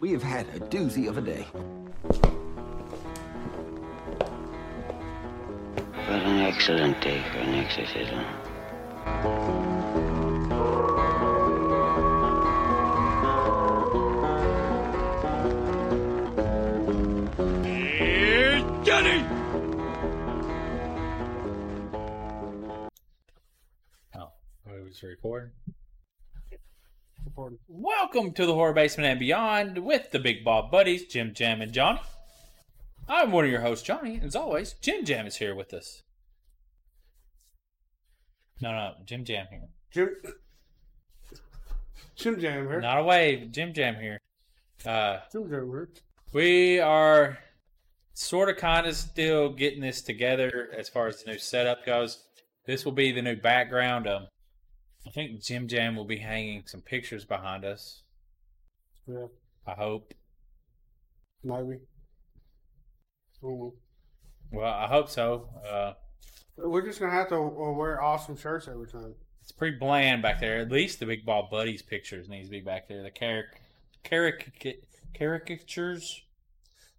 We have had a doozy of a day. What an excellent day for an exorcism. Oh, we was recording. Welcome to the Horror Basement and Beyond with the Big Bald Buddies, Jim Jam and Johnny. I'm one of your hosts, Johnny. and As always, Jim Jam is here with us. No, no, Jim Jam here. Jim, Jim Jam here. Not a wave, Jim Jam here. Uh, Jim Jam here. we are sort of kind of still getting this together as far as the new setup goes. This will be the new background. Um, I think Jim Jam will be hanging some pictures behind us. Yeah, I hope. maybe. Well, I hope so. Uh, We're just gonna have to uh, wear awesome shirts every time. it's pretty bland back there. At least the Big Bald Buddies pictures needs to be back there. The caric- caric- caricatures.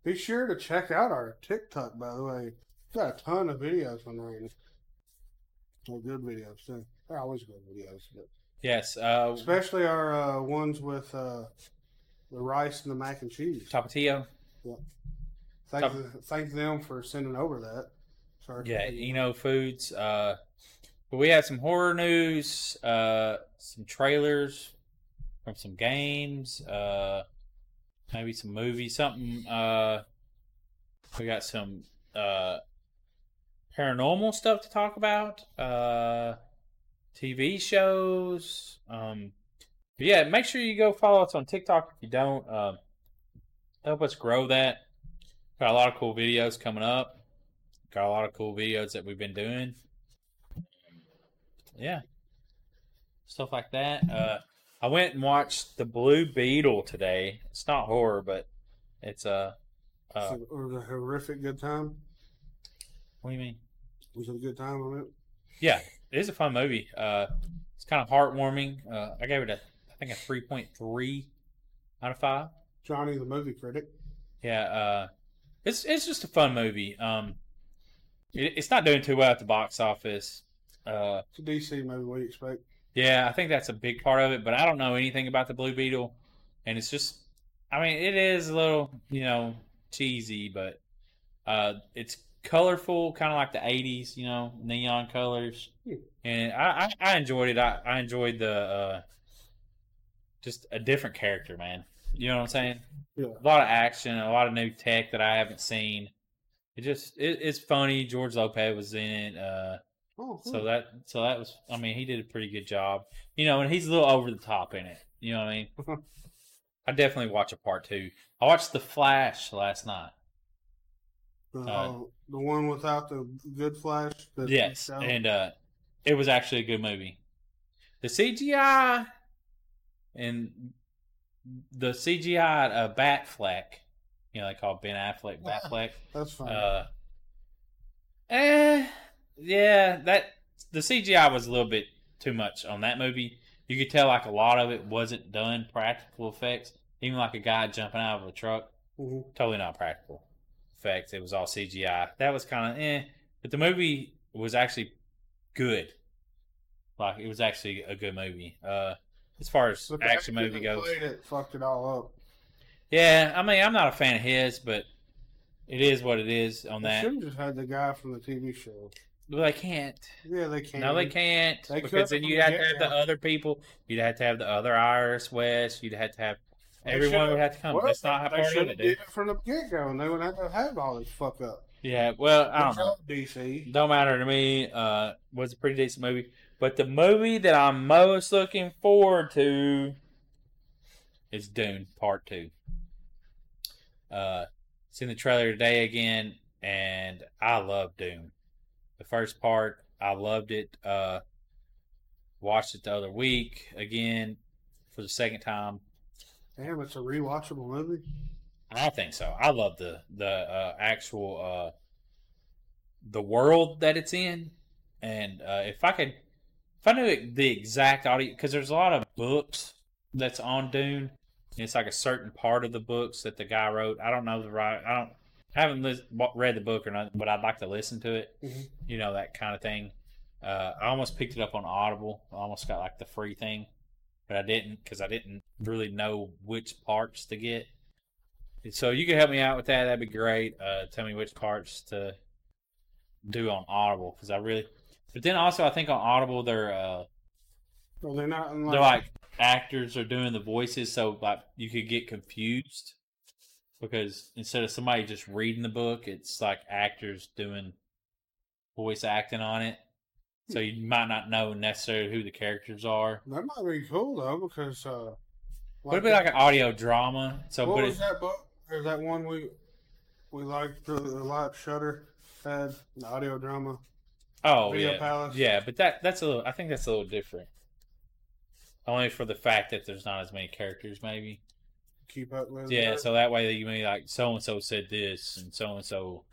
Be sure to check out our TikTok, by the way. We've got a ton of videos on there. Well, good videos too. They're always good videos, but Yes. Uh, especially our uh, ones with uh, the rice and the mac and cheese. Tapatio. Thank, Top- thank them for sending over that. Sorry. Yeah, Eno Foods. Uh, but we had some horror news, uh, some trailers from some games, uh, maybe some movies, something. Uh, we got some uh, paranormal stuff to talk about, uh, TV shows. Um, but yeah, make sure you go follow us on TikTok if you don't. Uh, help us grow that. Got a lot of cool videos coming up got a lot of cool videos that we've been doing. Yeah. Stuff like that. Uh I went and watched The Blue Beetle today. It's not horror, but it's a uh, uh it was a horrific good time. what do you mean? Was it a good time on it? Yeah, it is a fun movie. Uh it's kind of heartwarming. Uh I gave it a I think a 3.3 out of 5. Johnny, the movie critic. Yeah, uh it's it's just a fun movie. Um it, it's not doing too well at the box office. Uh It's a DC movie. What do you expect? Yeah, I think that's a big part of it, but I don't know anything about the Blue Beetle, and it's just, I mean, it is a little, you know, cheesy, but uh, it's colorful, kind of like the '80s, you know, neon colors, and I, I, I enjoyed it. I, I enjoyed the uh, just a different character, man. You know what I'm saying? Yeah. A lot of action, a lot of new tech that I haven't seen. It just, it, it's funny. George Lopez was in it. Uh, Oh, cool. so that so that was I mean he did a pretty good job. You know, and he's a little over the top in it. You know what I mean? I definitely watch a part two. I watched The Flash last night. uh, uh, the one without the good flash. Yes, and uh it was actually a good movie. The CGI and the CGI uh, Batfleck, you know they call Ben Affleck Batfleck. that's fine. Uh, eh, yeah, that the CGI was a little bit too much on that movie. You could tell like a lot of it wasn't done practical effects. Even like a guy jumping out of a truck, Mhm. totally not practical effects. It was all CGI. That was kind of eh, but the movie was actually good. Like it was actually a good movie. Uh, as far as the action movie goes, played it fucked it all up. yeah. I mean, I'm not a fan of his, but it is what it is on They that. should have just had the guy from the TV show. Well, they can't. Yeah, they can't. No, they can't They because then you'd have to have the the other people. You'd have to have the other Iris West. You'd have to have They everyone would have to come. Well, That's not how they part should it, have dude. did it from the get go, and they would have to have all this fuck up. Yeah, well, I don't know. DC. Don't matter to me. Uh, was a pretty decent movie, but the movie that I'm most looking forward to is Dune Part Two. Uh, seen the trailer today again, and I love Dune. The first part, I loved it. Uh, watched it the other week again for the second time. Damn, it's a rewatchable movie. I think so. I love the the uh, actual uh, the world that it's in, and uh, if I could, if I knew the exact audio, because there's a lot of books that's on Dune, It's like a certain part of the books that the guy wrote. I don't know the right. I don't I haven't wa- read the book or nothing, but I'd like to listen to it. Mhm. You know that kind of thing. Uh, I almost picked it up on Audible. I almost got like the free thing, but I didn't because I didn't really know which parts to get. So you can help me out with that. That'd be great. Uh, tell me which parts to do on Audible because I really. But then also, I think on Audible they're uh, Well, they're not. they're like actors are doing the voices, so like you could get confused because instead of somebody just reading the book, it's like actors doing voice acting on it. So you might not know necessarily who the characters are. That might be cool though, because uh, Would it be like an audio drama? So, what but was it's, that book? Or that one we we liked the, the live Shudder had the audio drama. oh Video yeah, Palace. yeah, but that that's a little. I think that's a little different. Only for the fact that there's not as many characters, maybe. Keep up with. Yeah, it. so that way that you may like so and so said this and so and so,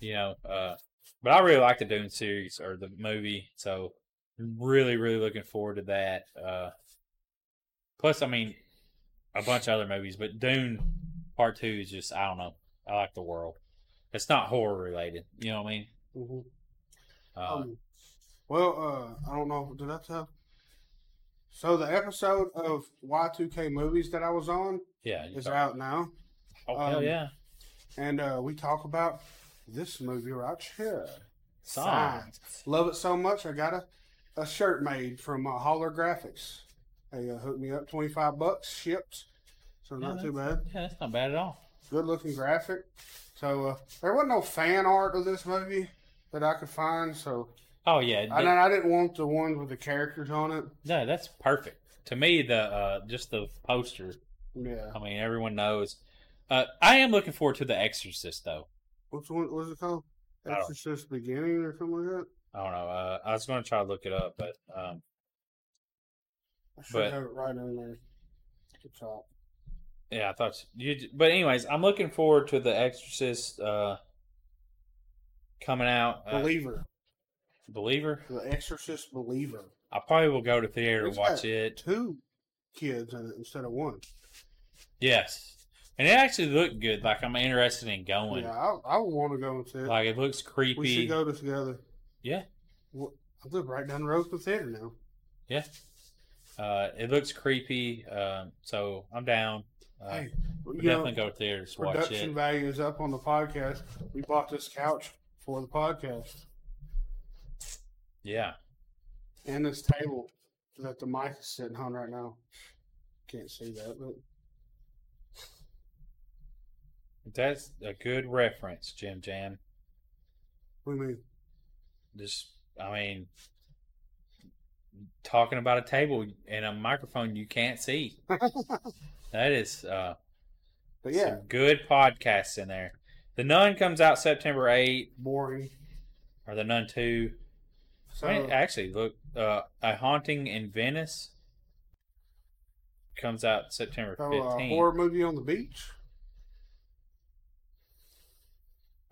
you know. Uh, but I really like the Dune series or the movie, so really, really looking forward to that. Uh, plus, I mean, a bunch of other movies, but Dune Part Two is just I don't know. I like the world. It's not horror related, you know what I mean? Mhm. Uh, Um, well, uh, I don't know. Did I tell? So the episode of Y2K movies that I was on yeah, is out now, Oh hell um, yeah! and uh, we talk about this movie right here. Signs. Love it so much. I got a, a shirt made from uh, Holler Graphics. They uh, hooked me up twenty five bucks shipped, so Yeah, not too bad. Yeah, that's not bad at all. Good looking graphic. So uh, there wasn't no fan art of this movie that I could find. So Oh yeah, and th- I didn't want the ones with the characters on it. no, that's perfect. To me, the uh, just the poster Yeah. I mean, everyone knows. Uh, I am looking forward to The Exorcist, though. What's one? What's it called? I don't- Exorcist Beginning or something like that. I don't know. Uh, I was going to try to look it up, but um, I should But- have it right in there. at the top. yeah, I thought you. But anyways, I'm looking forward to The Exorcist uh, coming out. Uh, Believer. Believer. The Exorcist Believer. I probably will go to theater It's to watch got it. Two kids in it instead of one. Yes, and it actually looked good. Like I'm interested in going. Yeah, I, I want to go and see it. Like it looks creepy. we should go together. Yeah, What- I live right down the road from the theater now. yeah. Uh, it looks creepy. Um, so I'm down. Uh, hey, we'll you know, definitely go to theaters production value is up on the podcast. We bought this couch for the podcast Yeah. and this table that the mic is sitting on right now. Can't see that, but That's a good reference, Jim Jam. we mean Just, I mean, talking about a table and a microphone you can't see. that is uh, But yeah, some good podcasts in there. The Nun comes out September eighth. boring. or The Nun 2. So I mean, actually, look, uh, A Haunting in Venice comes out September so, 15th. uh, horror movie on the beach.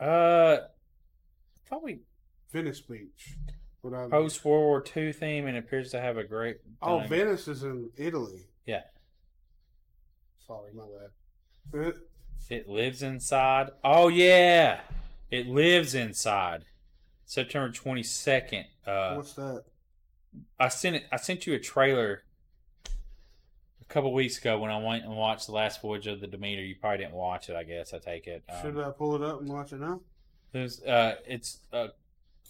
Uh, probably Venice Beach. Post World War II theme and appears to have a great. oh. Venice is in Italy. Yeah. Sorry, my bad. Uh, It lives inside. Oh yeah, it lives inside. September twenty second. Uh, What's that? I sent it. I sent you a trailer couple weeks ago when I went and watched the last voyage of the Demeter. You probably didn't watch it. I guess I take it. Um, Should I pull it up and watch it now? There's, uh, it's a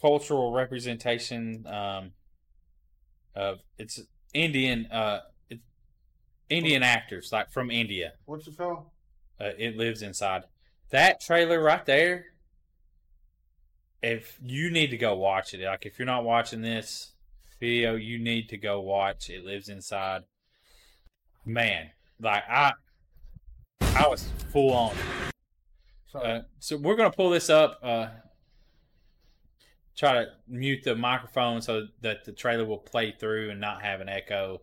cultural representation um, of it's Indian, uh, it's Indian actors like from India. What's it called? Uh, it lives inside that trailer right there. If you need to go watch it, like if you're not watching this video, you need to go watch It Lives Inside. Man, like I, I was full on. Uh, so we're gonna pull this up. Uh, try to mute the microphone so that the trailer will play through and not have an echo.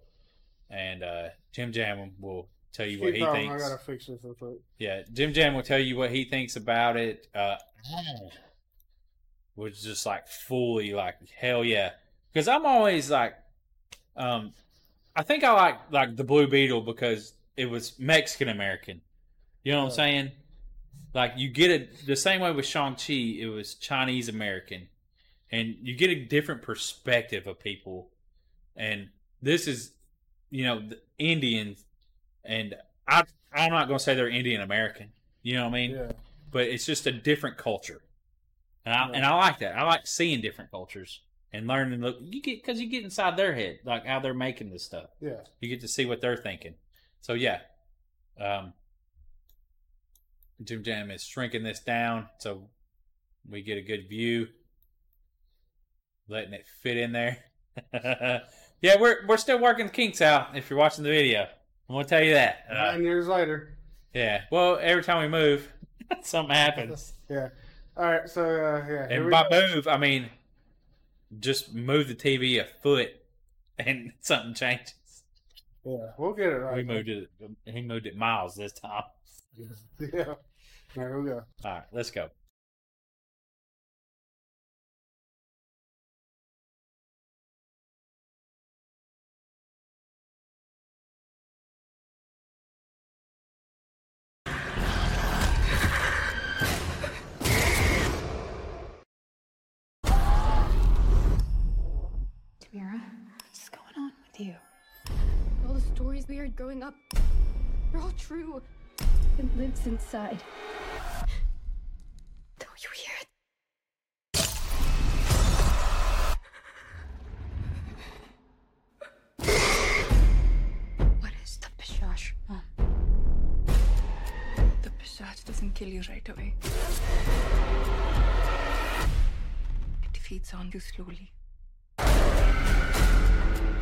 And uh, Jim Jam will tell you what he going, thinks. I gotta fix this real quick. Yeah, Jim Jam will tell you what he thinks about it. Uh, was just like fully like hell yeah, because I'm always like, um, I think I like like the Blue Beetle because it was Mexican American. You know what I'm saying? Like you get it the same way with Shang Chi. It was Chinese American, and you get a different perspective of people. And this is, you know, the Indians, and I I'm not gonna say they're Indian American. You know what I mean? Yeah. But it's just a different culture, and I Yeah. and I like that. I like seeing different cultures and learning. Look, you get because you get inside their head, like how they're making this stuff Yeah. you get to see what they're thinking. So yeah, um, Jim Jam is shrinking this down so we get a good view, letting it fit in there. yeah, we're we're still working the kinks out. If you're watching the video, I'm gonna tell you that. Uh, Nine years later. yeah. Well, every time we move, something happens. Yeah. All right. So uh, yeah. And by go. move, I mean just move the TV a foot, and something changes. Yeah, we'll get it right. We moved it. He moved it miles this time. Yeah. There we go. All right, let's go. Tamara, what's going on with you? All the stories we heard growing up, they're all true. It lives inside. Don't you hear it? What is the Pishash, Mom? The doesn't kill you right away. It feeds on you slowly.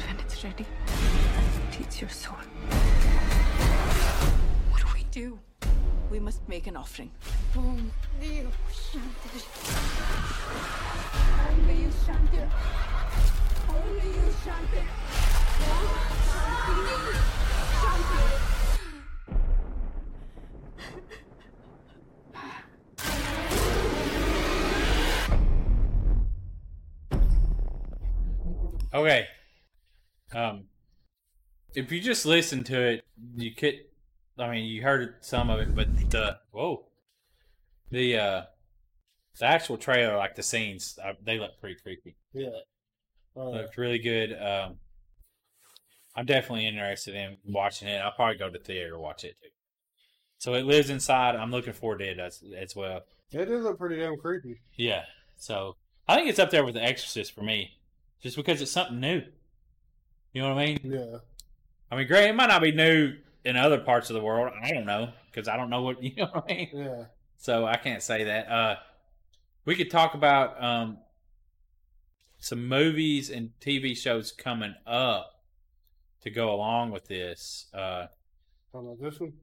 When it's ready, it eats your soul. What do we do? We must make an offering. Boom. Only you, Shanti. Only you, Shanti. Shanti. Shanti. Okay. Um, if you just listen to it, you could. I mean, you heard some of it, but the whoa, the uh, the actual trailer, like the scenes, uh, they look pretty creepy. Yeah. Uh, Looked really good. Um, I'm definitely interested in watching it. I'll probably go to theater to watch it too. So it lives inside. I'm looking forward to it as, as well. it did look pretty damn creepy. Yeah. So I think it's up there with The Exorcist for me, just because it's something new. You know what I mean? Yeah. I mean, great. It might not be new in other parts of the world. I don't know because I don't know what you know what I mean. Yeah. So I can't say that. Uh, we could talk about um, some movies and TV shows coming up to go along with this. Uh, Talking about this one?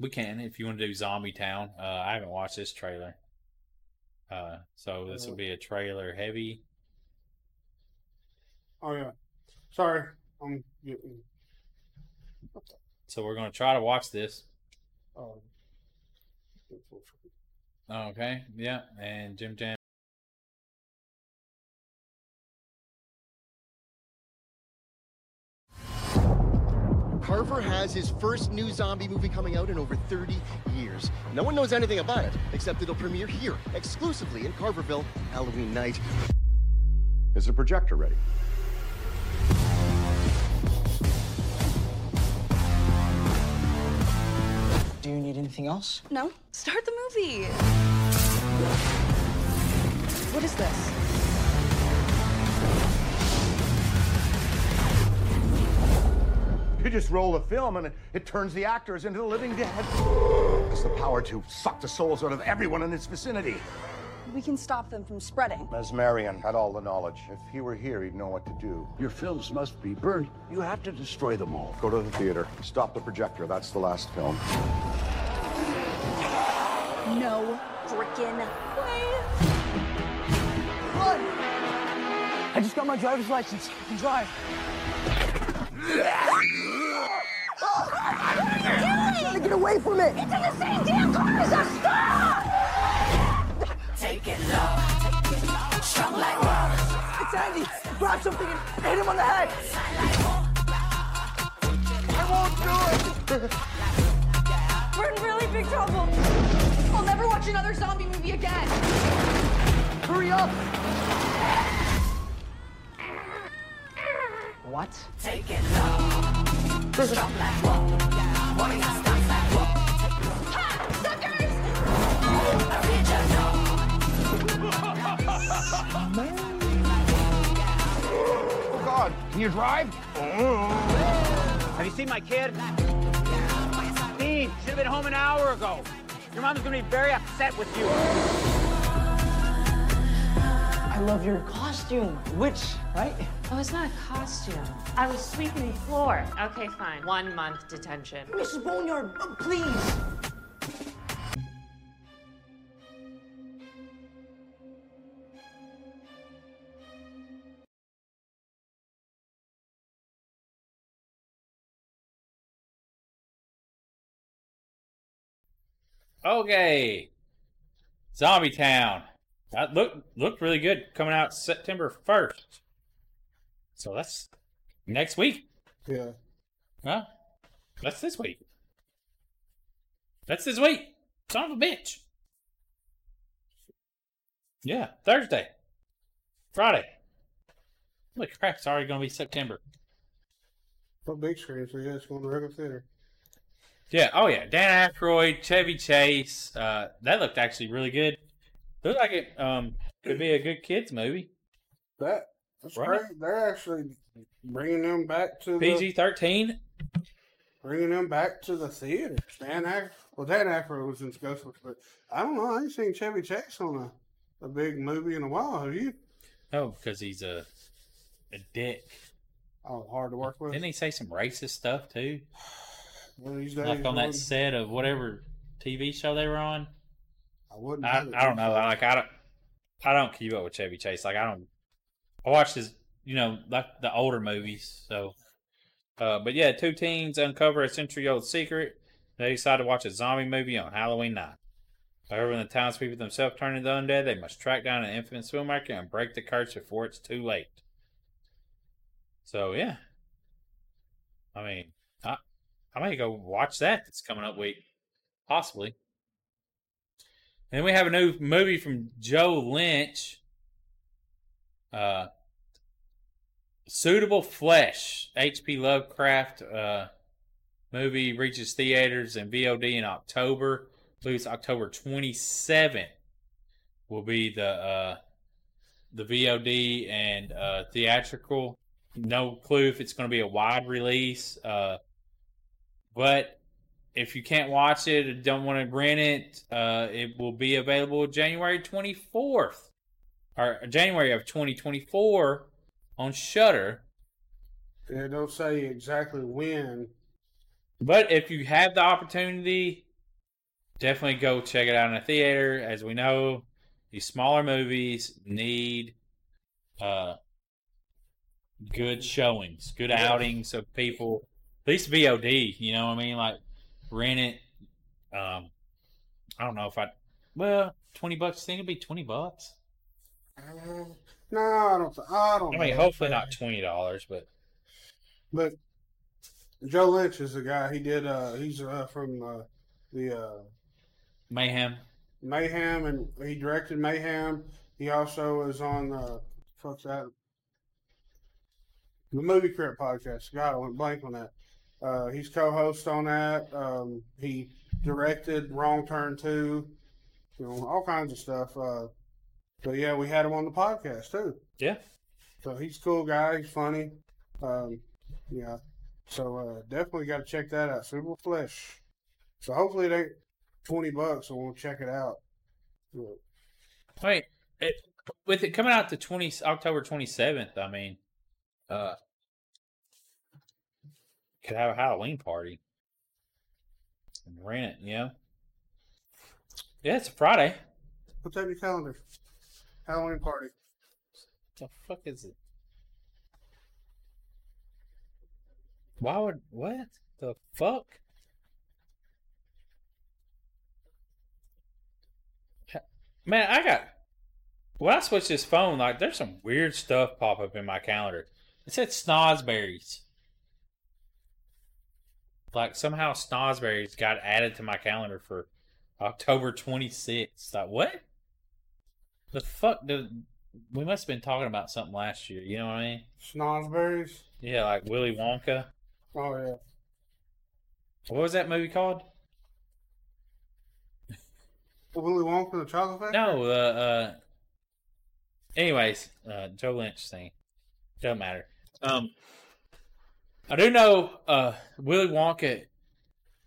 we can if you want to do Zombie Town. Uh, I haven't watched this trailer, uh, so this will be a trailer heavy. Oh yeah. Sorry. Um, I'm getting. So we're gonna try to watch this. Oh. Okay, yeah, and Jim Jam. Carver has his first new zombie movie coming out in over 30 years. No one knows anything about it, except it'll premiere here, exclusively in Carverville, Halloween night. Is the projector ready? Do you need anything else? No, start the movie. What is this? You just roll the film and it, it turns the actors into the living dead. Has the power to suck the souls out of everyone in its vicinity. We can stop them from spreading. Mesmerian had all the knowledge. If he were here, he'd know what to do. Your films must be burned. You have to destroy them all. Go to the theater. Stop the projector. That's the last film. No frickin' way. Run! I just got my driver's license. I can drive. How are you doing? I Gotta get away from it! It's in the same damn car as us! Stop! It's Andy. Grab something and hit him on the head. I won't do it. We're in really big trouble. I'll never watch another zombie movie again. Hurry up. What? Take it low. Stop like what? God. Can you drive? Have you seen my kid? Dean, should have been home an hour ago. Your mom's gonna be very upset with you. I love your costume. Which, right? Oh, it's not a costume. I was sweeping the floor. Okay, fine. One month detention. Mrs. Boneyard, uh, please. Okay. Zombie Town. That looked looked really good. Coming out September first. So that's next week. Yeah. Huh? That's this week. That's this week. Son of a bitch. Yeah, Thursday. Friday. Holy crap, it's already gonna be September. What big screen? So yeah, it's going to regular theater. Yeah, oh yeah. Dan Aykroyd, Chevy Chase. Uh, that looked actually really good. Looked like it um could be a good kids movie. That that's Right. great. They're actually bringing them back to the PG thirteen. bringing them back to the theater. Dan Ack, well, Dan Aykroyd was in Ghostbusters, but I don't know. I ain't seen Chevy Chase on a, a big movie in a while. Have you? Oh, because he's a a dick. Oh, hard to work with. Didn't he say some racist stuff too? One of these days, Like on that set of whatever TV show they were on. I wouldn't. I, I don't know. Like I don't I don't keep up with Chevy Chase. Like I don't. I watch his you know like the older movies. So, uh, but yeah, two teens uncover a century-old secret. They decide to watch a zombie movie on Halloween night. However, when the townspeople themselves turn into undead, they must track down an infamous filmmaker and break the curse before it's too late. So yeah, I mean, I I might go watch that. That's coming up week, possibly. And we have a new movie from Joe Lynch. Uh, Suitable Flesh, H.P. Lovecraft uh, movie reaches theaters and VOD in October. I October 27th will be the uh, the VOD and uh, theatrical. No clue if it's going to be a wide release. Uh, but if you can't watch it or don't want to rent it, uh, it will be available January 24th or January of 2024 on Shudder. They don't say exactly when. But if you have the opportunity, definitely go check it out in a theater. As we know, these smaller movies need uh, good showings, good outings of people. At least VOD, you know what I mean? Like rent it. Um, I don't know if I. Well, twenty bucks. Think it'd be twenty bucks. Uh, no, I don't. I don't. I mean, hopefully not twenty dollars, but But Joe Lynch is the guy. He did. uh He's uh, from uh, the uh, Mayhem. Mayhem, and he directed Mayhem. He also is on uh, fuck's that the Movie Crypt podcast. God, I went blank on that. Uh, he's co-host on that. Um, he directed Wrong Turn Two. You know, all kinds of stuff. Uh, but yeah, we had him on the podcast too. Yeah. So he's a cool guy. He's funny. Um, yeah. So uh, definitely got to check that out. Super Flesh. So hopefully it ain't twenty bucks, and we'll check it out. Wait, it, with it coming out the twenty October twenty seventh, I mean, uh, could have a Halloween party and rent it. You know, yeah, it's a Friday. Put that in your calendar. Halloween party. The fuck is it? Why would what the fuck? Man, I got when I switch this phone, like there's some weird stuff pop up in my calendar. It said snozberries. Like somehow Snosberries got added to my calendar for October 26th. Like what? The fuck did we must have been talking about something last year, you know what I mean? Snosberries. Yeah, like Willy Wonka. Oh yeah. What was that movie called? Willy Wonka and the Chocolate Factory. No, uh, uh anyways, uh Joe Lynch thing. Doesn't matter. Um I do know uh Willy Wonka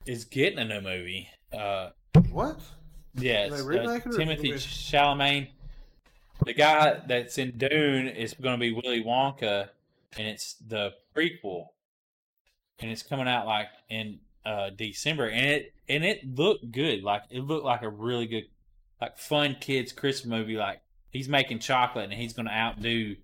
is getting a new movie. Uh What? yeah, it's, uh, remaking it or Timothée Chalamet. The guy that's in Dune is going to be Willy Wonka, and it's the prequel, and it's coming out like in uh December, and it and it looked good. Like it looked like a really good, like fun kids Christmas movie. Like he's making chocolate, and he's going to outdo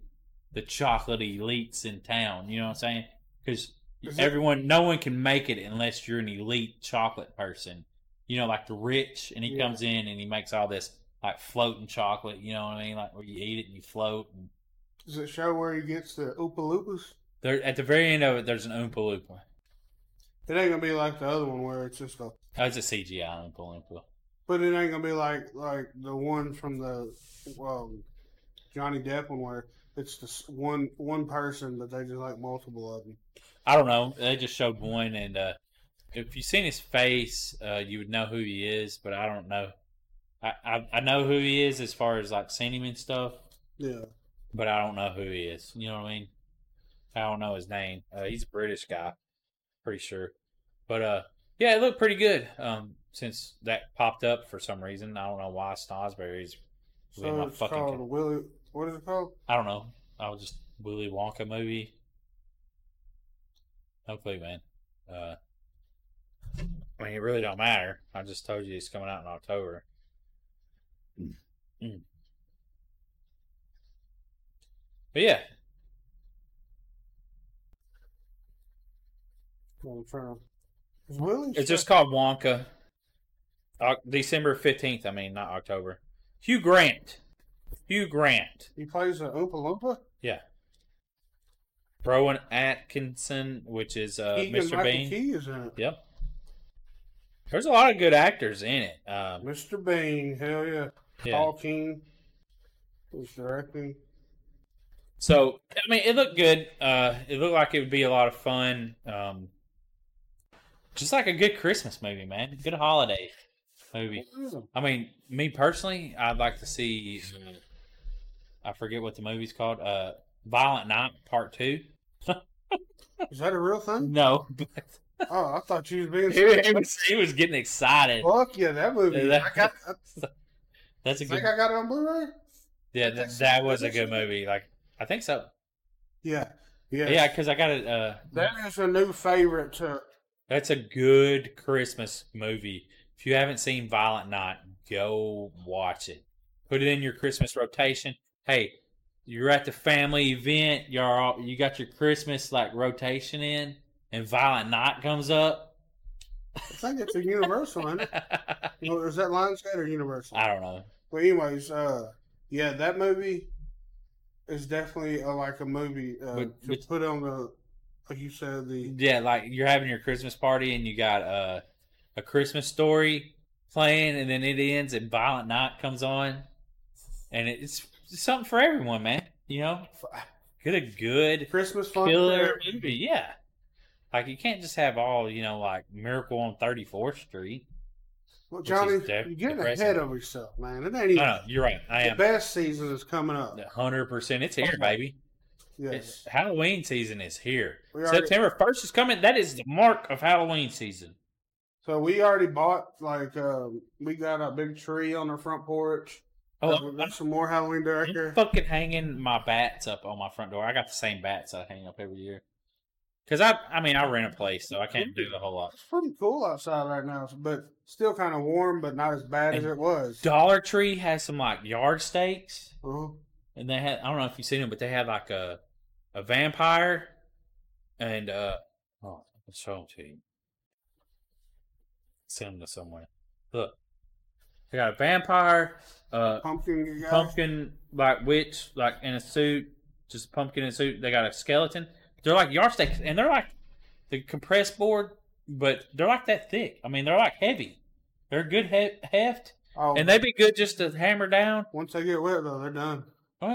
the chocolate elites in town. You know what I'm saying? Because Is it- everyone, no one can make it unless you're an elite chocolate person. You know, like the rich, and he Yeah. comes in and he makes all this like floating chocolate. You know what I mean? Like where you eat it and you float. And Does it show where he gets the Oopa Loopas? there, at the very end of it, there's an Oompa Loompa. It ain't gonna be like the other one where it's just a. That's a CGI Oompa Loompa. But it ain't gonna be like like the one from the um, Johnny Depp one where it's just one one person, but they just like multiple of them. I don't know. They just showed one, and uh, if you seen his face, uh, you would know who he is. But I don't know. I, I I know who he is as far as like seen him and stuff, Yeah. but I don't know who he is. You know what I mean? I don't know his name. Uh, he's a British guy, pretty sure. But uh, yeah, it looked pretty good. Um, since that popped up for some reason, I don't know why in So my it's fucking called Willy. What is it called? I don't know. I was just Willy Wonka movie. No clue, man. Uh, I mean, it really don't matter. I just told you it's coming out in October. Mm. But yeah, I'm trying. Willy? it's just called Wonka. December fifteenth. I mean, not October. Hugh Grant. Hugh Grant. He plays a Oompa Loompa. Yeah. Rowan Atkinson, which is uh, Mr. Michael Bean. Key is in it. Yep. There's a lot of good actors in it. Um, Mr. Bean, hell yeah. Yeah. Paul King was directing. so I mean, it looked good. Uh, it looked like it would be a lot of fun. Um, just like a good Christmas movie, man. Good holiday movie. I mean, me personally, I'd like to see. I forget what the movie's called. Uh, Violent Night Part Two. Is that a real thing? No, Oh, I thought you was being. he, he was, he was getting excited. Fuck yeah, that movie. That- I got. I That's a think good. I got it on Blu-ray. Yeah, that, that was a good movie. Like, I think so. Yeah, yeah, Yeah, because I got it. Uh, That is a new favorite to. That's a good Christmas movie. If you haven't seen Violent Night, go watch it. Put it in your Christmas rotation. Hey, you're at the family event. You're all, you got your Christmas like rotation in, and Violent Night comes up. I think it's a Universal, isn't it? You know, is that Lionsgate or Universal? I don't know. Well, anyways, uh, yeah, that movie is definitely uh, like a movie uh, But- to but- put on the, like you said, the Yeah, like you're having your Christmas party and you got uh, a Christmas story playing, and then it ends and Violent Night comes on, and it's something for everyone, man. You know, get a good Christmas fun. killer movie. Yeah, like you can't just have all you know, like Miracle on Thirty Fourth Street. Well, Johnny, de- you're getting depressing. ahead of yourself, man. It ain't even. No, no, you're right. I the am best season is coming up. hundred percent. It's here, baby. Yes. It's, Halloween season is here. We September first is coming. That is the mark of Halloween season. So we already bought like um, we got a big tree on our front porch. Oh, Uh, there's some more Halloween I'm fucking hanging my bats up on my front door. I got the same bats I hang up every year. Cause I, I mean, I rent a place, so I can't do a whole lot. It's pretty cool outside right now, but still kind of warm, but not as bad as it was. Dollar Tree has some like yard stakes, Uh-huh. and they had I don't know if you've seen them, but they had like a a vampire, and uh oh, I'll show them to you. Send them to somewhere. Look, they got a vampire, uh, Pumpkin guy. pumpkin like witch like in a suit, just a pumpkin in a suit. They got a skeleton. They're like yard stakes, and they're like the compressed board but they're like that thick. I mean, they're like heavy. They're good he- heft, Oh, and they'd be good just to hammer down. once they get wet though, they're done. Uh,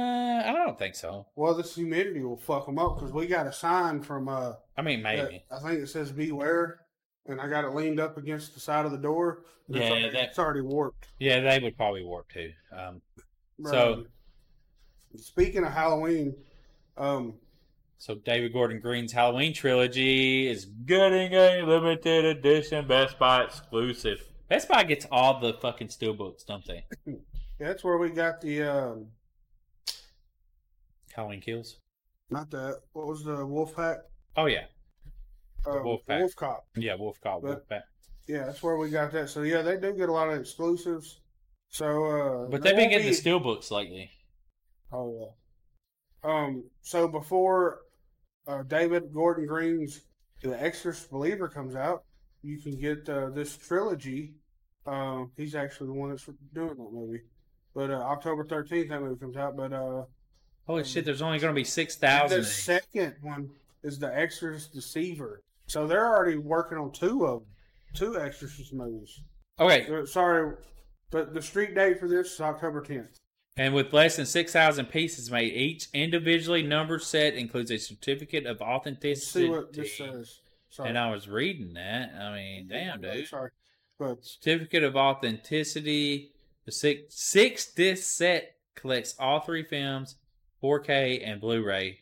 I don't think so. Well, this humidity will fuck them up because we got a sign from uh, I mean, maybe. that- I think it says "Beware," and I got it leaned up against the side of the door. and it's Yeah, already, that- it's already warped. Yeah, they would probably warp too. Um, so, Um, speaking of Halloween, um, so David Gordon Green's Halloween trilogy is getting a limited edition Best Buy exclusive. Best Buy gets all the fucking steelbooks, don't they? that's where we got the um, Halloween Kills. not the what was the wolf pack? Oh yeah, Uh, Wolf Pack. Wolf Cop. yeah, Wolf Cop. Wolf Pack. Yeah, that's where we got that. So yeah, they do get a lot of exclusives. So, uh, But they've been getting the be- steelbooks lately. Oh yeah. Um. So before uh, David Gordon Green's The Exorcist Believer comes out, you can get uh, this trilogy. Uh, he's actually the one that's doing that movie. But uh, October thirteenth, that movie comes out. But uh, Holy shit! There's only going to be six thousand. the second one is The Exorcist Deceiver. So they're already working on two of them, two Exorcist movies. Okay, Uh, sorry, but the street date for this is October tenth. And with less than 6,000 pieces made, each individually numbered set includes a certificate of authenticity. See authenticity. what this says. Sorry. And I was reading that. I mean, damn, dude. Sorry, but Certificate of authenticity. The six, six disc set collects all three films, 4K and Blu-ray.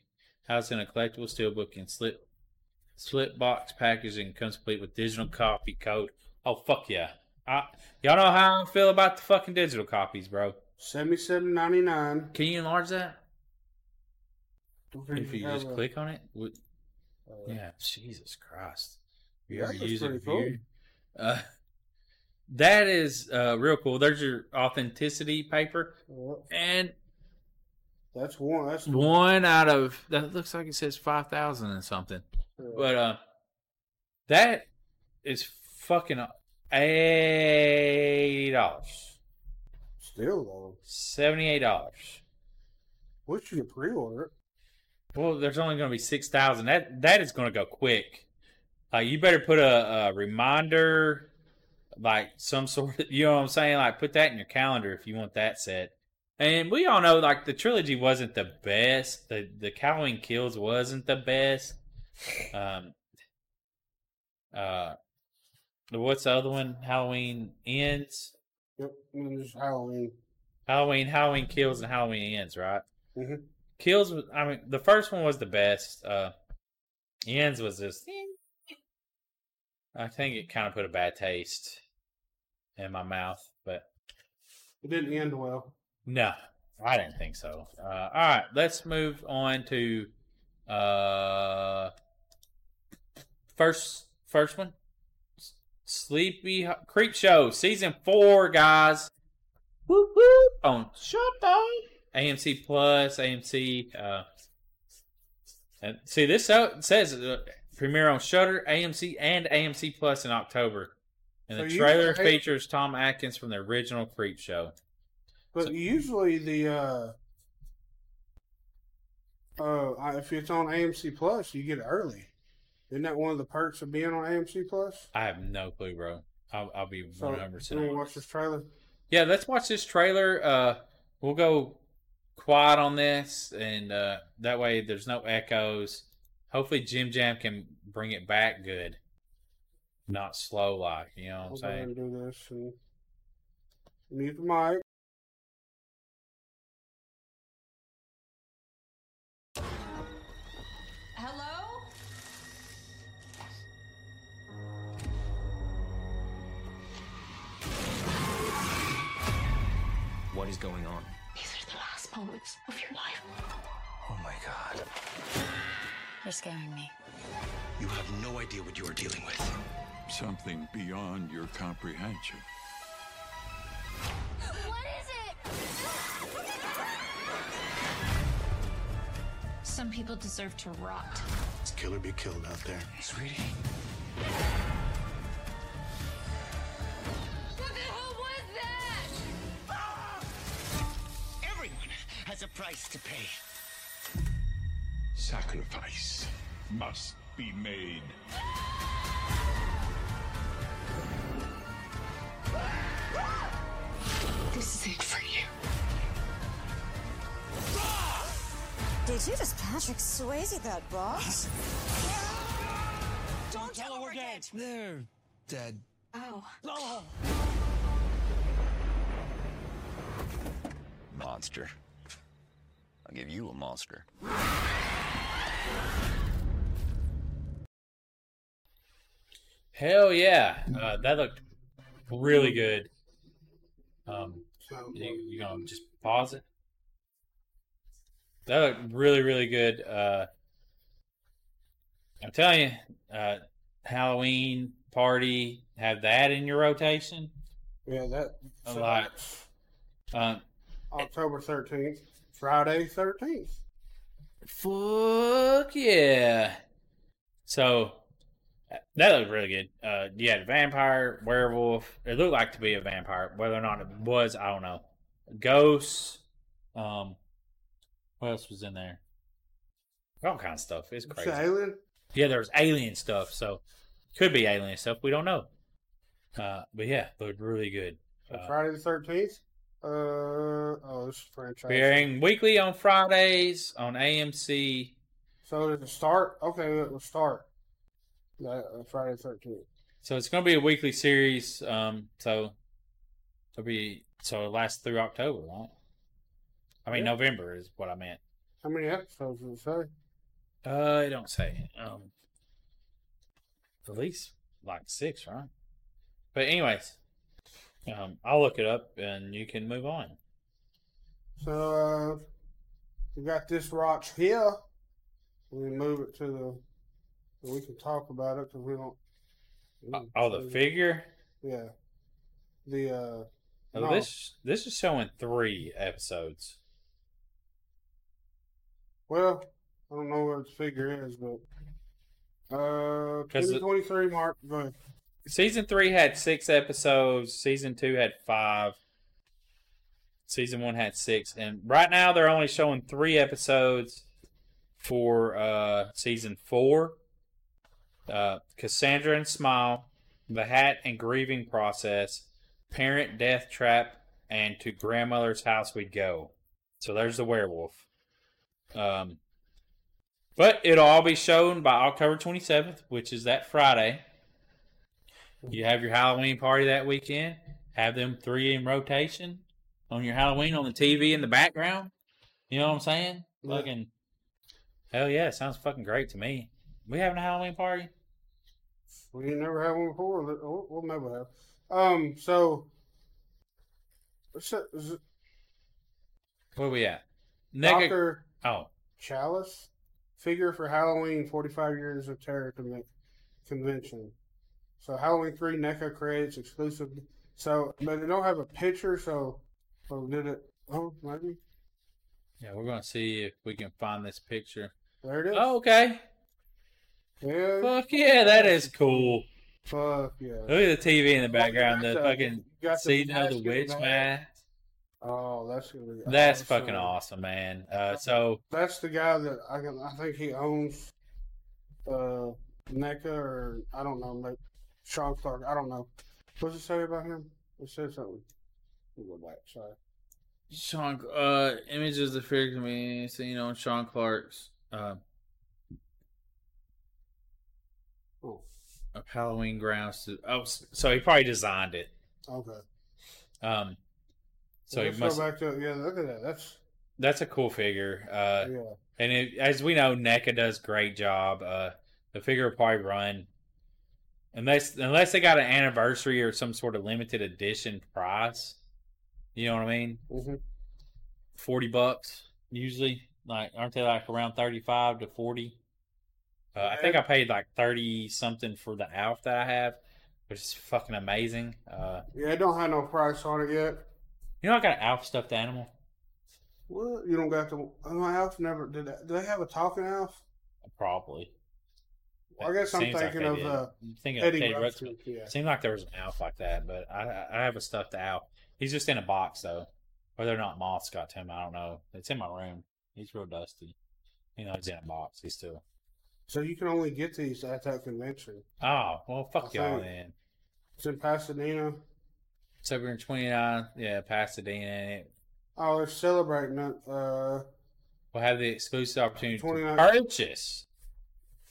Housed in a collectible steelbook and slip, slip box packaging comes complete with digital copy code. Oh fuck yeah! I, y'all know how I feel about the fucking digital copies, bro. seventy-seven ninety-nine. Can you enlarge that? If you just click on it, would yeah, Jesus Christ, Yeah, You're that's using pretty cool. Uh, that is uh, real cool. There's your authenticity paper, and That's one. That's one out of that looks like it says five thousand and something. But uh, that is fucking eighty dollars, still though. seventy eight dollars. Wish you pre-order it. Well, there's only going to be six thousand. That that is going to go quick. Uh, you better put a, a reminder, like some sort of, you know what I'm saying? Like put that in your calendar if you want that set. And we all know, like the trilogy wasn't the best. The the Halloween Kills wasn't the best. Um. Uh. What's the other one? Halloween Ends. Yep, Halloween. Halloween, Halloween Kills, and Halloween Ends, right? Mhm. Kills. I mean, the first one was the best. Uh, Ends was just. I think it kind of put a bad taste in my mouth, but It didn't end well. no, I didn't think so. Uh, all right, let's move on to uh, first first one. Sleepy Ho- Creepshow season four, guys. Whoop whoop on Showtime, AMC Plus, AMC. Uh, and see this so- says uh, premiere on Shudder, AMC, and AMC Plus in October. And So the trailer hey- features Tom Atkins from the original Creepshow. But usually the uh, uh, if it's on AMC Plus, you get it early. Isn't that one of the perks of being on AMC Plus? I have no clue, bro. I'll, I'll be So, one hundred percent. watch this trailer? Yeah, let's watch this trailer. Uh, we'll go quiet on this, and uh, that way there's no echoes. Hopefully, Jim Jam can bring it back good, not slow like. You know what I'm I'll go ahead saying? do this and mute the mic. Is going on? These are the last moments of your life. Oh my god. You're scaring me. You have no idea what you are dealing with. Something beyond your comprehension. What is it? Some people deserve to rot. This killer be killed out there. Sweetie. to pay. Sacrifice must be made. This is it for you. Did you just Patrick Swayze that boss? Don't, Don't tell her we're dead. dead. They're dead. Oh. Oh! Monster. I'll give you a monster. Hell yeah, uh, that looked really good. Um, you, you gonna just pause it? That looked really, really good. Uh, I'm telling you, uh, Halloween party, have that in your rotation. Yeah, that. A lot. that's Um, October thirteenth, Friday thirteenth. Fuck yeah. So that looked really good. Uh you had vampire, werewolf. It looked like to be a vampire. Whether or not it was, I don't know. Ghosts. Um what else was in there? All kind of stuff. It's crazy. alien? Yeah, there's alien stuff, so could be alien stuff. We don't know. Uh but yeah, looked really good. Uh, Friday the thirteenth. Uh oh, this franchise. we're airing weekly on Fridays on AMC. So did it start? Okay, it will start. Uh, Friday thirteenth. So it's going to be a weekly series. Um, so it'll be so it lasts through October, right? I mean Yeah. November is what I meant. How many episodes does it say? Uh, I don't say. Um, at least like six, right? But anyways, um, I'll look it up and you can move on. So uh, we got this watch here. We move it to the. We can talk about it because we don't. we don't Oh, the figure. Yeah. The uh. Oh, no. This this is showing three episodes. Well, I don't know what the figure is, but uh, 'Cause it- 2023 mark. Go ahead. Season three had six episodes. Season two had five. Season one had six, and right now they're only showing three episodes for uh, season four. Uh, Cassandra and Smile, The Hat and Grieving Process, Parent Death Trap, and To Grandmother's House We Go. So there's the werewolf. Um, but it'll all be shown by October 27th, which is that Friday. You have your Halloween party that weekend. Have them three in rotation on your Halloween on the TV in the background. You know what I'm saying? Yeah. Fucking hell yeah! Sounds fucking great to me. We having a Halloween party? We ain't never had one before. We'll, we'll never have. Um. So. what's that- is it Where we at? Nega- Doctor Oh, Challis figure for Halloween 45 years of terror Conven- convention. So Halloween 3 NECA creates exclusive. So but they don't have a picture. So, so did it? Oh, maybe yeah. We're gonna see if we can find this picture. there it is. Oh, okay. Yeah. Fuck yeah, that is cool. Fuck yeah. Look at the TV in the background. The the- fucking you got the season of the mask in the witch man. Oh, that's gonna be. That's awesome. fucking awesome, man. Uh, so That's the guy that I can. I think he owns uh NECA or I don't know, like Sean Clark. I don't know. What What's it say about him? It said something. Let me go. Sorry. Sean, uh, images of figures can be seen on Sean Clark's uh, Oh, of Halloween grounds. To, oh, so he probably designed it. okay. Um, so Let's he must. go back to yeah. Look at that. That's That's a cool figure. Uh, yeah. and it, as we know, NECA does great job. Uh, the figure will probably run unless unless they got an anniversary or some sort of limited edition price. You know what I mean? Mm-hmm. Forty bucks usually. Like, aren't they like around thirty-five to forty? Uh, I think I paid like thirty something for the Alf that I have, which is fucking amazing. Uh, Yeah, it don't have no price on it yet. you know, I got an Alf stuffed animal. What? You don't got the. Oh, my Alf never did. That. Do they have a talking Alf? Probably. I guess I'm Seems like thinking of uh, I'm thinking Eddie of Teddy Ruxpin, Ruxpin. yeah. Seemed like there was an Alf like that, but I I have a stuffed Alf. He's just in a box though. Whether or not moths got to him, I don't know. It's in my room. He's real dusty. You know, he's in a box. He's still. So you can only get these at that convention. Oh well, fuck I y'all then. It's in Pasadena. September 29, yeah, Pasadena. Oh, they're celebrating it. Uh, will have the exclusive opportunity to 29 purchase.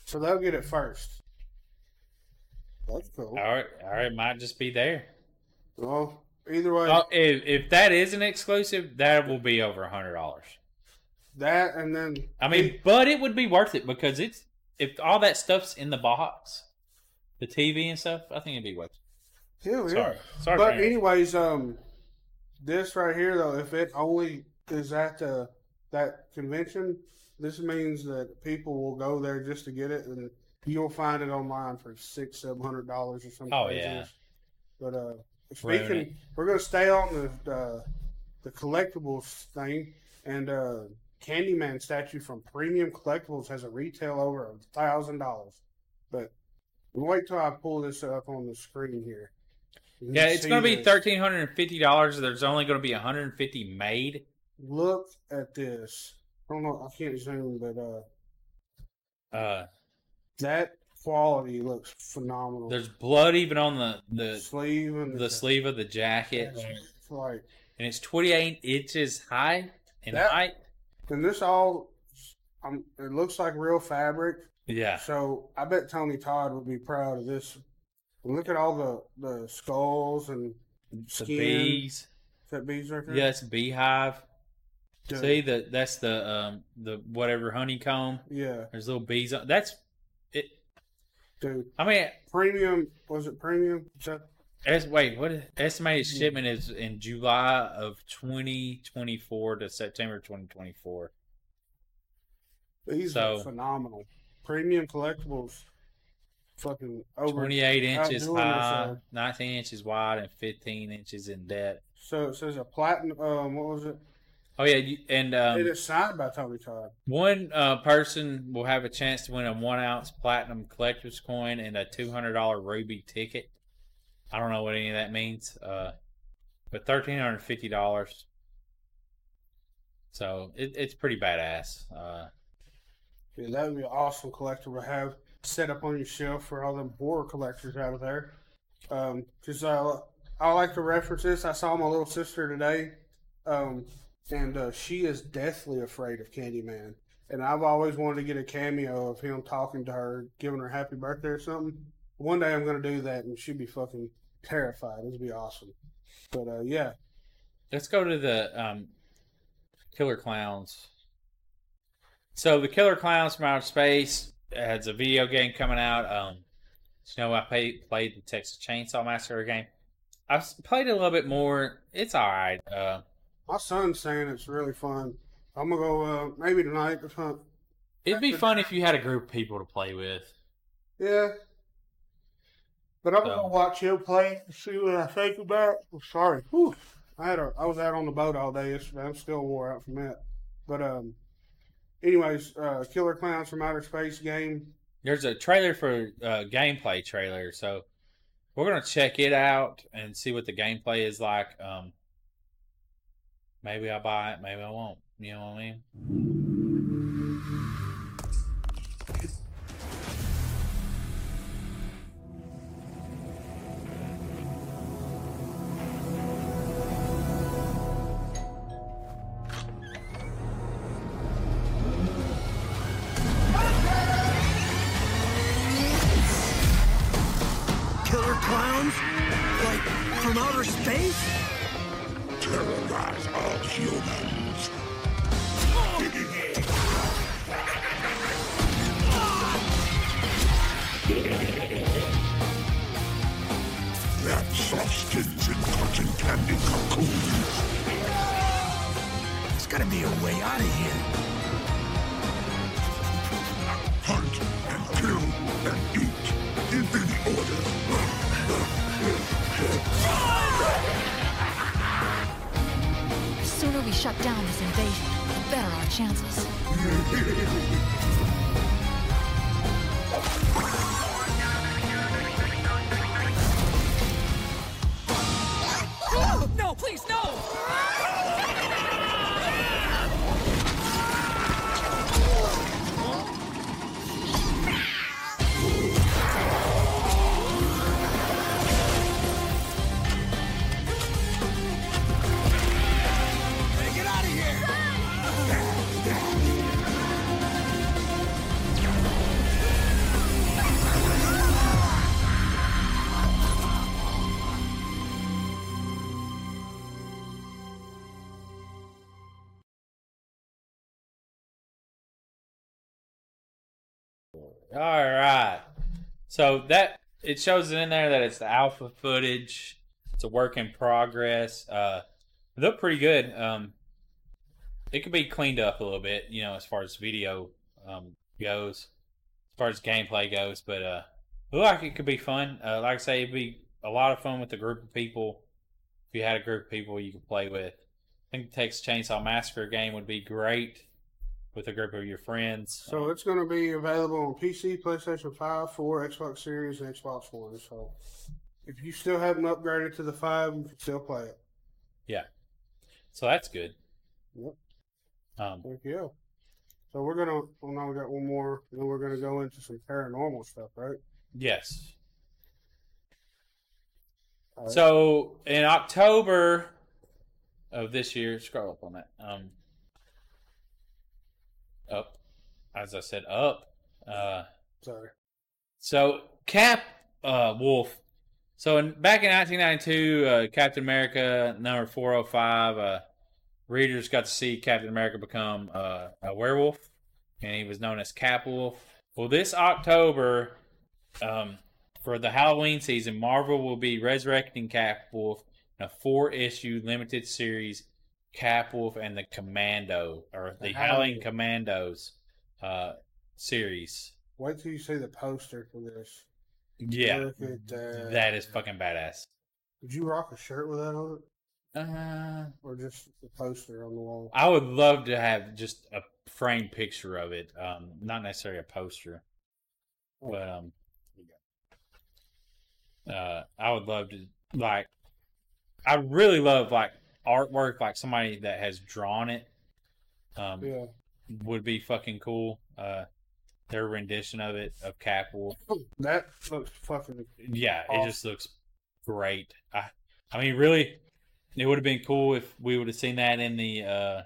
So they'll get it first. That's cool. All right, all right, might just be there. Well, either way, Oh, if if that is an exclusive, that will be over a hundred dollars. that and then I mean, but it would be worth it because it's if all that stuff's in the box, the TV and stuff. I think it'd be worth it. Yeah. Sorry. Sorry, But anyways, um, this right here though, if it only is at the that convention, this means that people will go there just to get it, and you'll find it online for six, seven hundred dollars or something. Oh, craziness. But uh, Ruin speaking, it. we're gonna stay on the uh, the collectibles thing, and uh, Candyman statue from Premium Collectibles has a retail over a thousand dollars. But wait till I pull this up on the screen here. You Yeah, it's going to be thirteen hundred and fifty dollars. There's only going to be one hundred and fifty made. Look at this. I don't know. I can't zoom, but uh, Uh, that quality looks phenomenal. there's blood even on the the sleeve and the sleeve of the jacket, It's like and it's twenty eight inches high in That- height. and this all. Um, it looks like real fabric. Yeah. So I bet Tony Todd would be proud of this. Look at all the the skulls and The skin. bees. Is that bees right there? Yeah, beehive. See that that's the um the whatever honeycomb. Yeah. There's little bees on that's it Dude. I mean Premium was it premium? That wait, what is, estimated shipment is in July of twenty twenty four to September twenty twenty four. these So- are phenomenal. Premium collectibles. Fucking over Twenty eight inches high, nineteen inches wide, and fifteen inches in depth. So it says a platinum. Um, what was it? Oh yeah, and um, it is signed by Tony Todd. One uh, person will have a chance to win a one ounce platinum collector's coin and a two hundred dollar ruby ticket. I don't know what any of that means, uh, but thirteen hundred fifty dollars. So it, it's pretty badass. Uh, Yeah, that would be an awesome collector to have set up on your shelf for all them horror collectors out of there. Because I, I like to reference this. I saw my little sister today, um, and uh, she is deathly afraid of Candyman. And I've always wanted to get a cameo of him talking to her, giving her happy birthday or something. One day I'm going to do that, and she'd be fucking terrified. It'd be awesome. But uh, yeah, let's go to the um, Killer Clowns. So the Killer Clowns from Outer Space has a video game coming out. Um, you know, I played the Texas Chainsaw Massacre game. I've played a little bit more. It's all right. Uh, my son's saying it's really fun. I'm gonna go uh, maybe tonight or something. it'd be fun if you had a group of people to play with. Yeah. But I'm So- gonna watch him play and see what I think about it. I'm sorry. Whew. I had a I was out on the boat all day yesterday. I'm still wore out from that. But um anyways, uh Killer Clowns from Outer Space game. There's a trailer for uh, gameplay trailer, so we're gonna check it out and see what the gameplay is like. Um, maybe I'll buy it, maybe I won't. You know what I mean? Shut down this invasion, the better our chances. All right. So that it shows in there that it's the alpha footage. It's a work in progress. Uh, it looked pretty good. Um, it could be cleaned up a little bit, you know, as far as video um, goes, as far as gameplay goes. But uh, it looked like it could be fun. Uh, like I say, it'd be a lot of fun with a group of people. If you had a group of people you could play with, I think the Texas Chainsaw Massacre game would be great with a group of your friends. So it's going to be available on PC, PlayStation 5, 4, Xbox Series, and Xbox One. So if you still haven't upgraded to the 5, you can still play it. Yeah. So that's good. Yep. Um, Thank you. So we're going to, well, now we got one more, and then we're going to go into some paranormal stuff, right? Yes. Right. So in October of this year, scroll up on that. Um, up, as I said, up. Uh, Sorry. so Cap uh, Wolf. So in, back in 1992, uh, Captain America number 405. Uh, readers got to see Captain America become uh, a werewolf, and he was known as Cap Wolf. Well, this October, um, for the Halloween season, Marvel will be resurrecting Cap Wolf in a four-issue limited series, Cap Wolf and the Commando, or the, The Howling Howling. Commandos uh, series. Wait till you see the poster for this. Yeah, at that. that is fucking badass. Did you rock a shirt with that on it? Uh, Or just the poster on the wall? I would love to have just a framed picture of it, um, not necessarily a poster, but um, uh, I would love to like. I really love like artwork, like somebody that has drawn it. Um, Yeah. would be fucking cool. Uh, their rendition of it of Cap Wolf. That looks fucking. Yeah, it just looks great. I, I mean, really, it would have been cool if we would have seen that in the uh,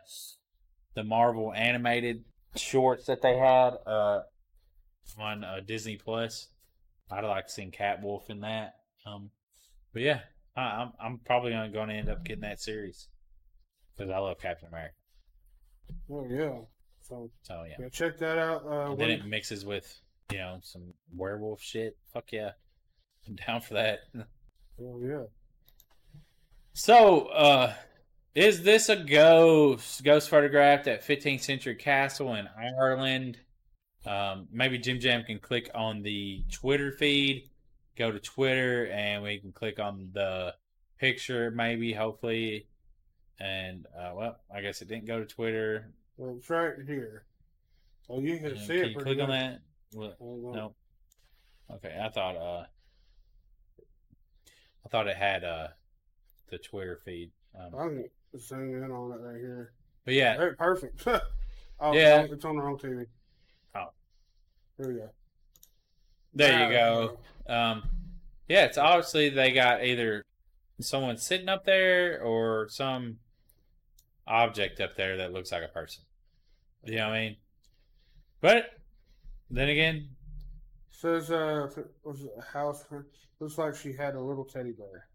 the Marvel animated shorts that they had uh, on uh, Disney Plus. I'd like to see Cap Wolf in that. Um, but yeah, I'm I'm probably going to end up getting that series because I love Captain America. Oh, yeah. So, So yeah, yeah, check that out. Uh, and then it mixes with you know some werewolf shit. Fuck yeah, I'm down for that. oh, yeah. So, uh, is this a ghost? Ghost photographed at 15th Century Castle in Ireland. Um, maybe Jim Jam can click on the Twitter feed, go to Twitter, and we can click on the picture, maybe, hopefully. And, uh, well, I guess it didn't go to Twitter. Well, it's right here. Oh, you can Uh, see can it. you click on that? Well, no. Okay, I thought, uh, I thought it had, uh, the Twitter feed. Um, I can zoom in on it right here. but yeah, perfect. oh, Yeah. no, it's on the wrong TV. Oh. Here we go. There you go. Um, yeah, it's obviously they got either someone sitting up there or some object up there that looks like a person. You know what I mean? But then again, Says, uh, was a house. Looks like she had a little teddy bear.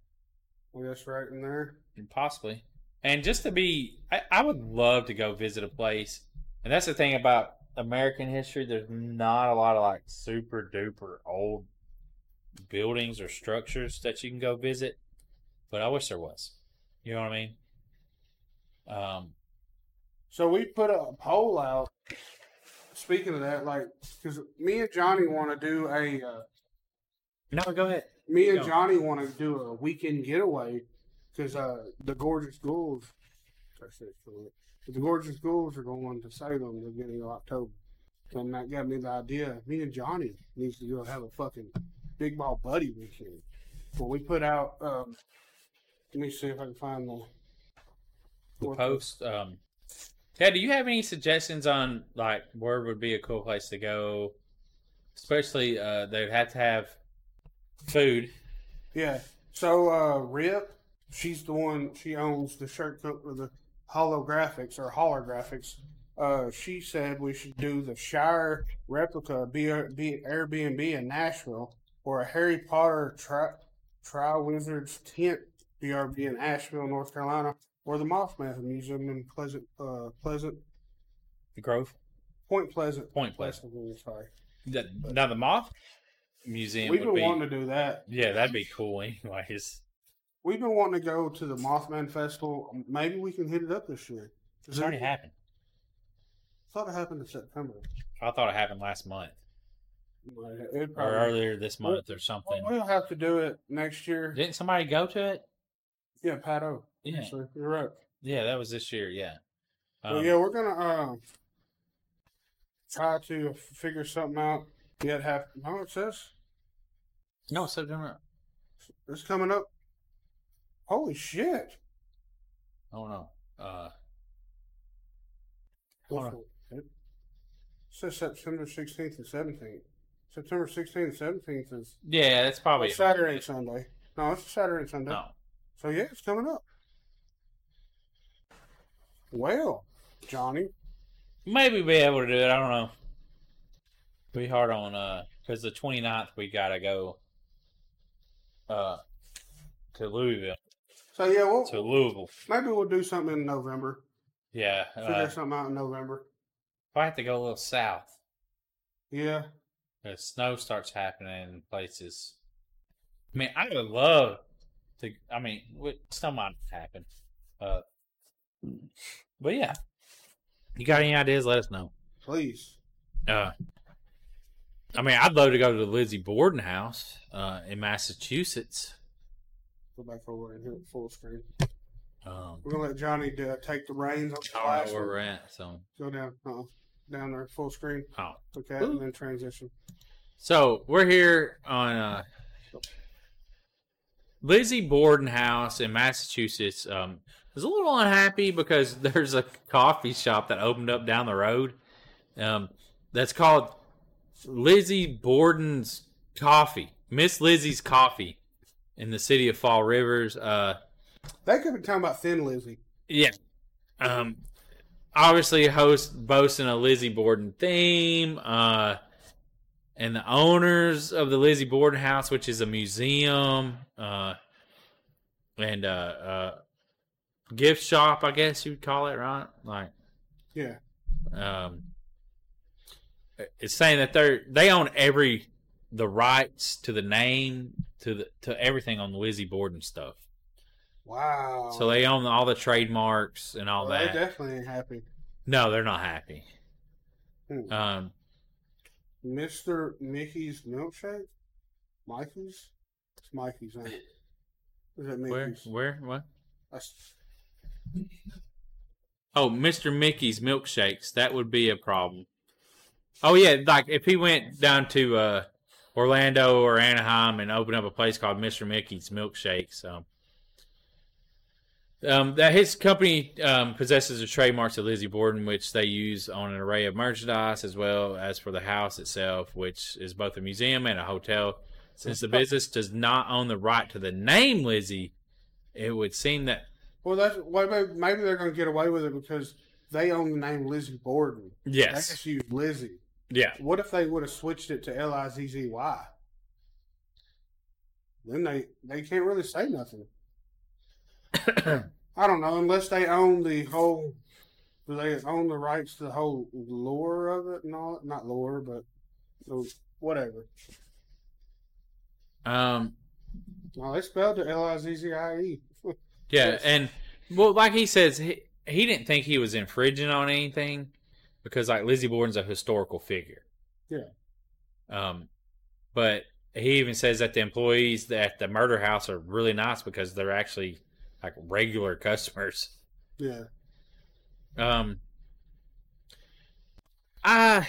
Well, that's right in there. possibly. And just to be, I, I would love to go visit a place. And that's the thing about American history. There's not a lot of like super duper old buildings or structures that you can go visit. But I wish there was. You know what I mean? Um, So we put a poll out. Speaking of that, like, because me and Johnny want to do a. Uh, no, go ahead. Me and Go. Johnny want to do a weekend getaway because uh, the gorgeous ghouls. It, The gorgeous ghouls are going to Salem the beginning of October, and that got me the idea. Me and Johnny needs to go have a fucking Big Bald Buddy weekend. Well, we put out. Um, let me see if I can find the. the post. Um, Ted, do you have any suggestions on like where would be a cool place to go? Especially, uh, they'd have to have food. Yeah. So uh Rip, she's the one she owns the shirt coat or the holographics or holographics. Uh she said we should do the Shire replica B B Airbnb in Nashville or a Harry Potter tri Tri Wizards tent BRB in Asheville, North Carolina, or the Mothman Museum in Pleasant uh Pleasant The Grove. Point Pleasant. Point Pleasant. Sorry. That, now the moth museum We've would been be. wanting to do that. Yeah, that'd be cool. Anyways, We've been wanting to go to the Mothman Festival. Maybe we can hit it up this year. it's already happened. I thought it happened in September. I thought it happened last month or earlier this month or something. We'll have to do it next year. Didn't somebody go to it? Yeah, Pat O. Yeah. So you're right. Yeah, that was this year. Yeah. Um, yeah, we're gonna uh, try to figure something out. Yet have no, it says No, September. it's coming up. Holy shit! Oh no. Uh, Hold Hold on. It says September sixteenth and seventeenth. September sixteenth and seventeenth is yeah, that's probably. it's Saturday and Sunday. No, it's Saturday and Sunday. No. So yeah, it's coming up. Well, Johnny, Maybe be able to do it. I don't know. Be hard on uh because the 29th we gotta go uh to Louisville so yeah, we'll, to Louisville. maybe we'll do something in November. Yeah. Figure Uh, something out in November. if I have to go a little south, Yeah, the snow starts happening in places. I mean, I would love to. I mean, what- snow might happen. Uh, but yeah, you got any ideas? Let us know. please. Uh, I mean, I'd love to go to the Lizzie Borden house uh, in Massachusetts. Go back over and hit it full screen. Um, We're gonna let Johnny do, take the reins on the I don't last know where one. we're at. So, Go down, uh, down there, full screen. oh. Okay, and then transition. so we're here on uh, Lizzie Borden house in Massachusetts. Um, was a little unhappy because there's a coffee shop that opened up down the road. Um, that's called Lizzie Borden's Coffee, Miss Lizzie's Coffee, in the city of Fall Rivers. Uh, They could be talking about Thin Lizzy. Yeah. Um obviously host boasting a Lizzie Borden theme. Uh and the owners of the Lizzie Borden house, which is a museum, uh and uh uh gift shop, I guess you'd call it, right? Like Yeah. um it's saying that they're they own every the rights to the name to the to everything on the Lizzie Borden stuff. Wow. So they own all the trademarks and all Well, that. They definitely ain't happy. No, they're not happy. Hmm. Um, Mr. Mickey's milkshake? Mikey's? It's Mikey's, it? Is that where, Mickey's? where, what? That's- Oh, Mr. Mickey's milkshakes. That would be a problem. Oh yeah, like if he went down to uh, Orlando or Anaheim and open up a place called Mr. Mickey's Milkshakes. Um, um, that his company um, possesses the trademarks of Lizzie Borden, which they use on an array of merchandise, as well as for the house itself, which is both a museum and a hotel. Since the business does not own the right to the name Lizzie, it would seem that Well, that's well, maybe, maybe they're going to get away with it because they own the name Lizzie Borden. Yes. They just use Lizzie. Yeah. What if they would have switched it to L I Z Z Y? Then they they can't really say nothing. I don't know unless they own the whole. Do they own the rights to the whole lore of it and all? Not lore, but the- whatever. um, No, they spelled it L I Z Z I E. Yeah, and well, like he says, he, he didn't think he was infringing on anything because like Lizzie Borden's a historical figure. Yeah. Um, but he even says that the employees at the murder house are really nice because they're actually like regular customers. Yeah. Um, I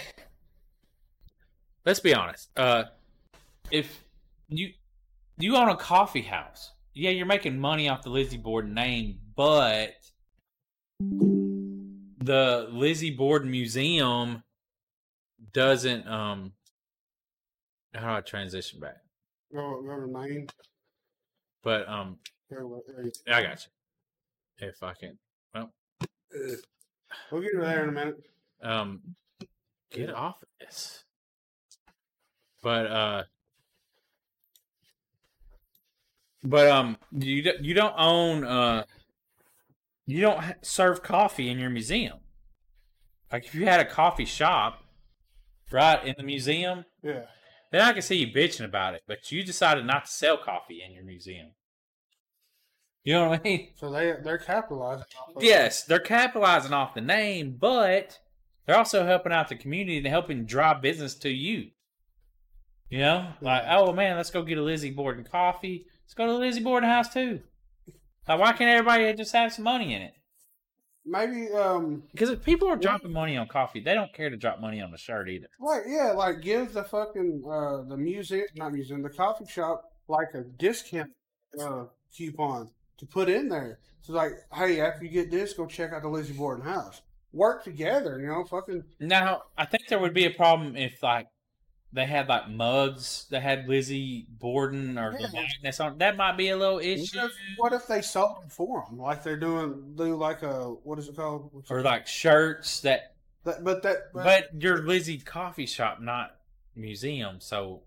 let's be honest. Uh, if you you own a coffee house, yeah, you're making money off the Lizzie Borden name, but the Lizzie Borden Museum doesn't. Um, how do I transition back? Go to name. But um, There, there I got you. If I can, well, We'll get to there in a minute. um, get off of this. But uh, but um, you you don't own uh, you don't serve coffee in your museum. Like if you had a coffee shop, right in the museum, Yeah. Then I can see you bitching about it, but you decided not to sell coffee in your museum. You know what I mean? So they they're capitalizing. Yes, they're capitalizing off the name, but they're also helping out the community and helping drive business to you. You know, like, oh man, let's go get a Lizzie Borden coffee. Let's go to the Lizzie Borden house too. Like, why can't everybody just have some money in it? Maybe um Because if people are dropping money on coffee, they don't care to drop money on the shirt either. like yeah, like give the fucking uh the music not museum, the coffee shop like a discount uh coupon to put in there. So like, hey, after you get this, go check out the Lizzie Borden house. Work together, you know, fucking Now, I think there would be a problem if like they had like mugs that had Lizzie Borden or the Yeah. likeness on. That might be a little issue. What if, what if they sold them for them? Like they're doing, do like a what is it called? What's it Or like shirts that. That, but that, But your Lizzie coffee shop, not museum. So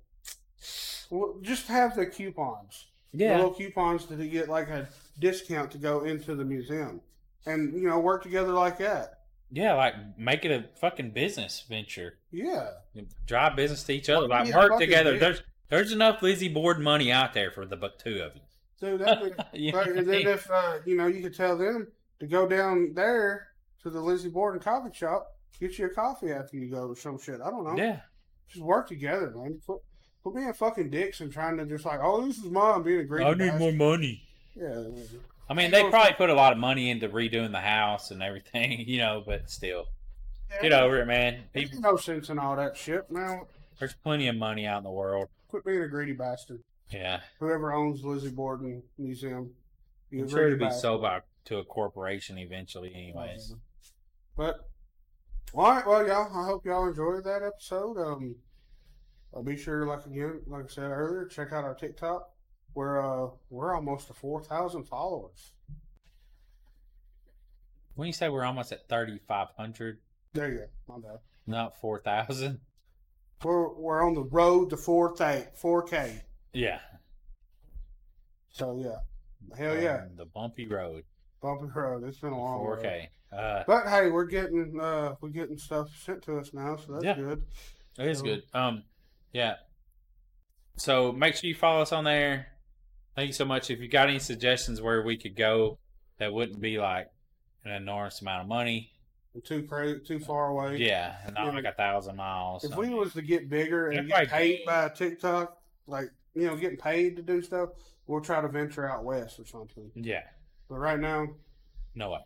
Well, just have the coupons. Yeah. The little coupons to get like a discount to go into the museum, and you know work together like that. Yeah, like make it a fucking business venture. Yeah. Drive business to each other. Like Yeah, work together. There's there's enough Lizzie Borden money out there for the two of you. So that Yeah. but, and then if uh, you know you could tell them to go down there to the Lizzie Borden coffee shop, get you a coffee after you go or some shit. I don't know. Yeah. Just work together, man. Quit, quit being fucking dicks and trying to just like, oh, this is mine, being a great. I need more money. Yeah. I mean, they probably put a lot of money into redoing the house and everything, you know, but still. Get over it, man. People, no sense in all that shit. Now, there's plenty of money out in the world. quit being a greedy bastard. Yeah. Whoever owns Lizzie Borden Museum, you I'm sure it'll be sold by to a corporation eventually, anyways. But all right, well, y'all. I hope y'all enjoyed that episode. Um, uh, be sure, like again, like I said earlier, check out our TikTok. We're uh, we're almost to four thousand followers. When you say we're almost at 3,500, There you go. My bad. not 4,000. We're we're on the road to four K. Four K. Yeah. So yeah, hell yeah, Um, the bumpy road. bumpy road. It's been a long road. 4K. Uh, But hey, we're getting uh, we're getting stuff sent to us now, so that's Yeah. good. It is good. Um, yeah. So make sure you follow us on there. Thank you so much. If you got any suggestions where we could go that wouldn't be like an enormous amount of money, Too too far away. yeah, not Yeah. like a thousand miles. If so- we was to get bigger and Yeah, get paid by TikTok, like you know, getting paid to do stuff, we'll try to venture out west or something. yeah, But right now, no way.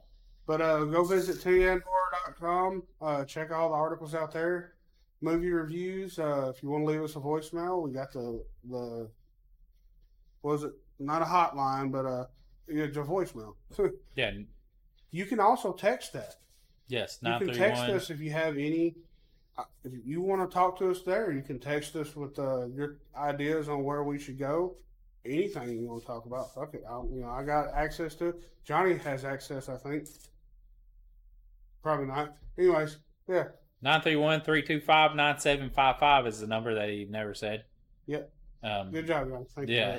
but uh, go visit tnhorror.com. Uh, check all the articles out there. Movie reviews. Uh, if you want to leave us a voicemail, we got the the was it not a hotline, but uh, yeah, a voicemail. Yeah, you can also text that. yes, You can text us if you have any. uh, If you want to talk to us there, you can text us with uh, your ideas on where we should go. Anything you want to talk about, fuck it. I'll, you know, I got access to it. Johnny has access, I think. Probably not. Anyways, yeah, 931-325-9755 is the number that he never said. Yep. Um, good job, Johnny. Thank you. yeah.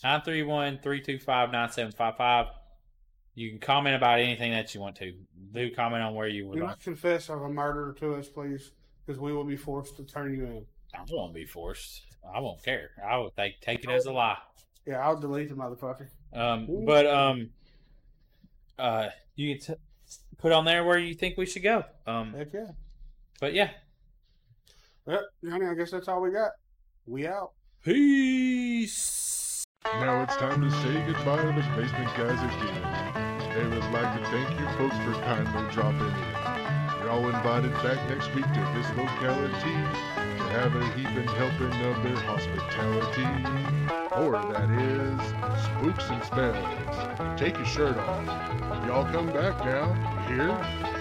For 931-325-9755. You can comment about anything that you want to. Do comment on where you would Do like. not confess of a murder to us, please, because we will be forced to turn you in. I won't be forced. I won't care. I will take take it as a lie. Yeah, I'll delete the motherfucker. Um, but um, uh, you can t- put on there where you think we should go. Um, Heck yeah. but yeah, Yep, Johnny, I guess that's all we got. We out. Peace. Now it's time to say goodbye to the basement guys again. They would like to thank you folks for kindly dropping in. You're all invited back next week to this locality to have a heaping helping of their hospitality. Or that is spooks and spells. Take your shirt off. Y'all come back now. You hear?